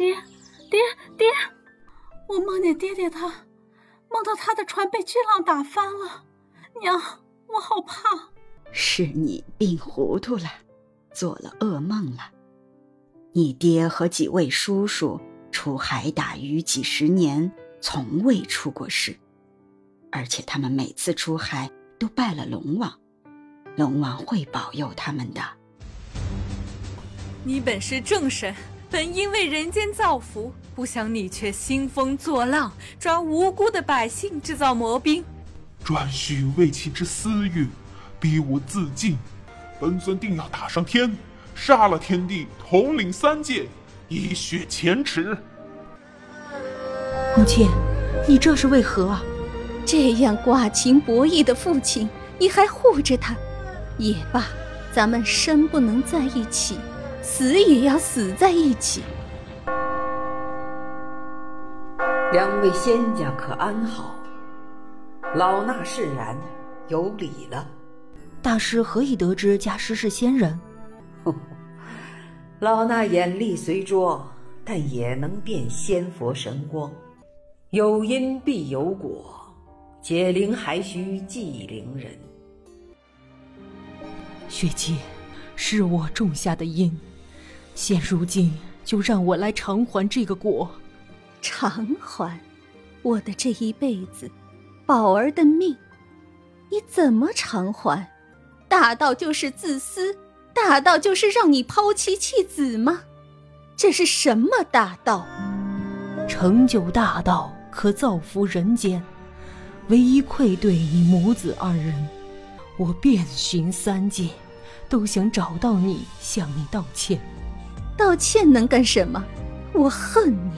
爹，爹，爹！我梦见爹爹他，梦到他的船被巨浪打翻了。娘，我好怕。是你病糊涂了，做了噩梦了。你爹和几位叔叔出海打鱼几十年，从未出过事，而且他们每次出海都拜了龙王，龙王会保佑他们的。你本是正神，本应为人间造福，不想你却兴风作浪，抓无辜的百姓制造魔兵，专许为其之私欲，逼我自尽。本尊定要打上天，杀了天帝，统领三界，以雪前耻。母亲，你这是为何啊？这样寡情薄义的父亲，你还护着他？也罢，咱们生不能在一起。死也要死在一起。两位仙家可安好？老衲释然，有礼了。大师何以得知家师是仙人？老衲眼力虽拙，但也能辨仙佛神光。有因必有果，解铃还须系铃人。雪姬，是我种下的因。现如今，就让我来偿还这个果。偿还我的这一辈子，宝儿的命，你怎么偿还？大道就是自私，大道就是让你抛妻弃子吗？这是什么大道？成就大道，可造福人间。唯一愧对你母子二人，我遍寻三界，都想找到你，向你道歉。道歉能干什么？我恨你，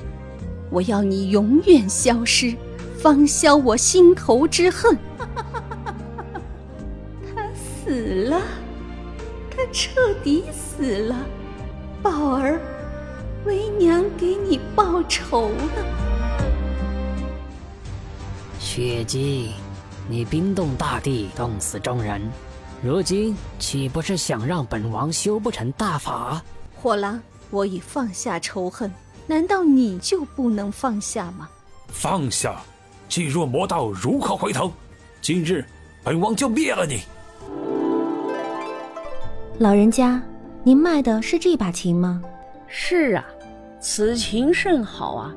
我要你永远消失，方消我心头之恨。他死了，他彻底死了。宝儿，为娘给你报仇了。雪姬，你冰冻大地，冻死众人，如今岂不是想让本王修不成大法？火狼。我已放下仇恨，难道你就不能放下吗？放下，既若魔道如何回头？今日本王就灭了你！老人家，您卖的是这把琴吗？是啊，此琴甚好啊，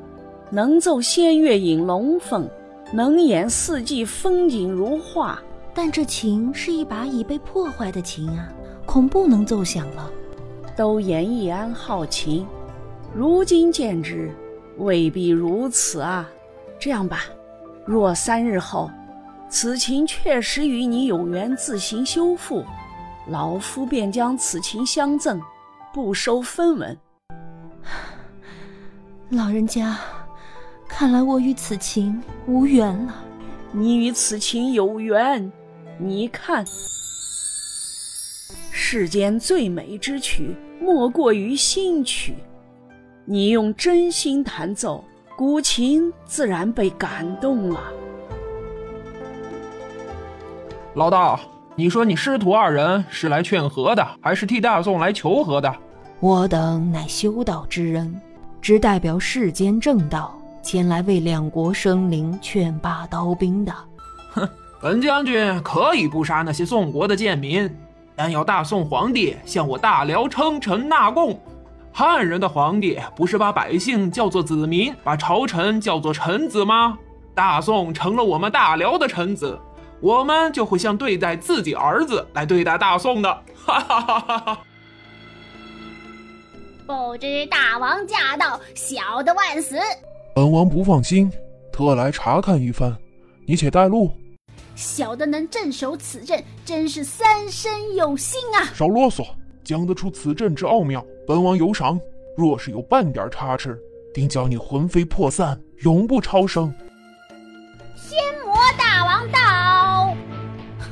能奏仙乐引龙凤，能演四季风景如画。但这琴是一把已被破坏的琴啊，恐不能奏响了。都言易安好琴，如今见之，未必如此啊。这样吧，若三日后，此琴确实与你有缘自行修复，老夫便将此琴相赠，不收分文。老人家，看来我与此琴无缘了。你与此琴有缘，你看，世间最美之曲。莫过于心曲，你用真心弹奏，古琴自然被感动了。老道，你说你师徒二人是来劝和的，还是替大宋来求和的？我等乃修道之人，只代表世间正道，前来为两国生灵劝罢刀兵的。哼，本将军可以不杀那些宋国的贱民。但要大宋皇帝向我大辽称臣纳贡，汉人的皇帝不是把百姓叫做子民，把朝臣叫做臣子吗？大宋成了我们大辽的臣子，我们就会像对待自己儿子来对待大宋的。哈哈哈哈哈！不知大王驾到，小的万死。本王不放心，特来查看一番，你且带路。小的能镇守此阵，真是三生有幸啊！少啰嗦，讲得出此阵之奥妙，本王有赏。若是有半点差池，定叫你魂飞魄散，永不超生。仙魔大王到！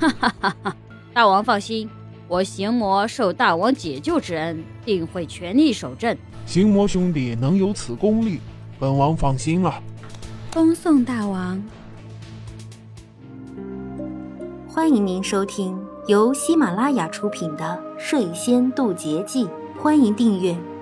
哈哈哈哈！大王放心，我行魔受大王解救之恩，定会全力守阵。行魔兄弟能有此功力，本王放心了。恭送大王。欢迎您收听由喜马拉雅出品的《睡仙渡劫记》，欢迎订阅。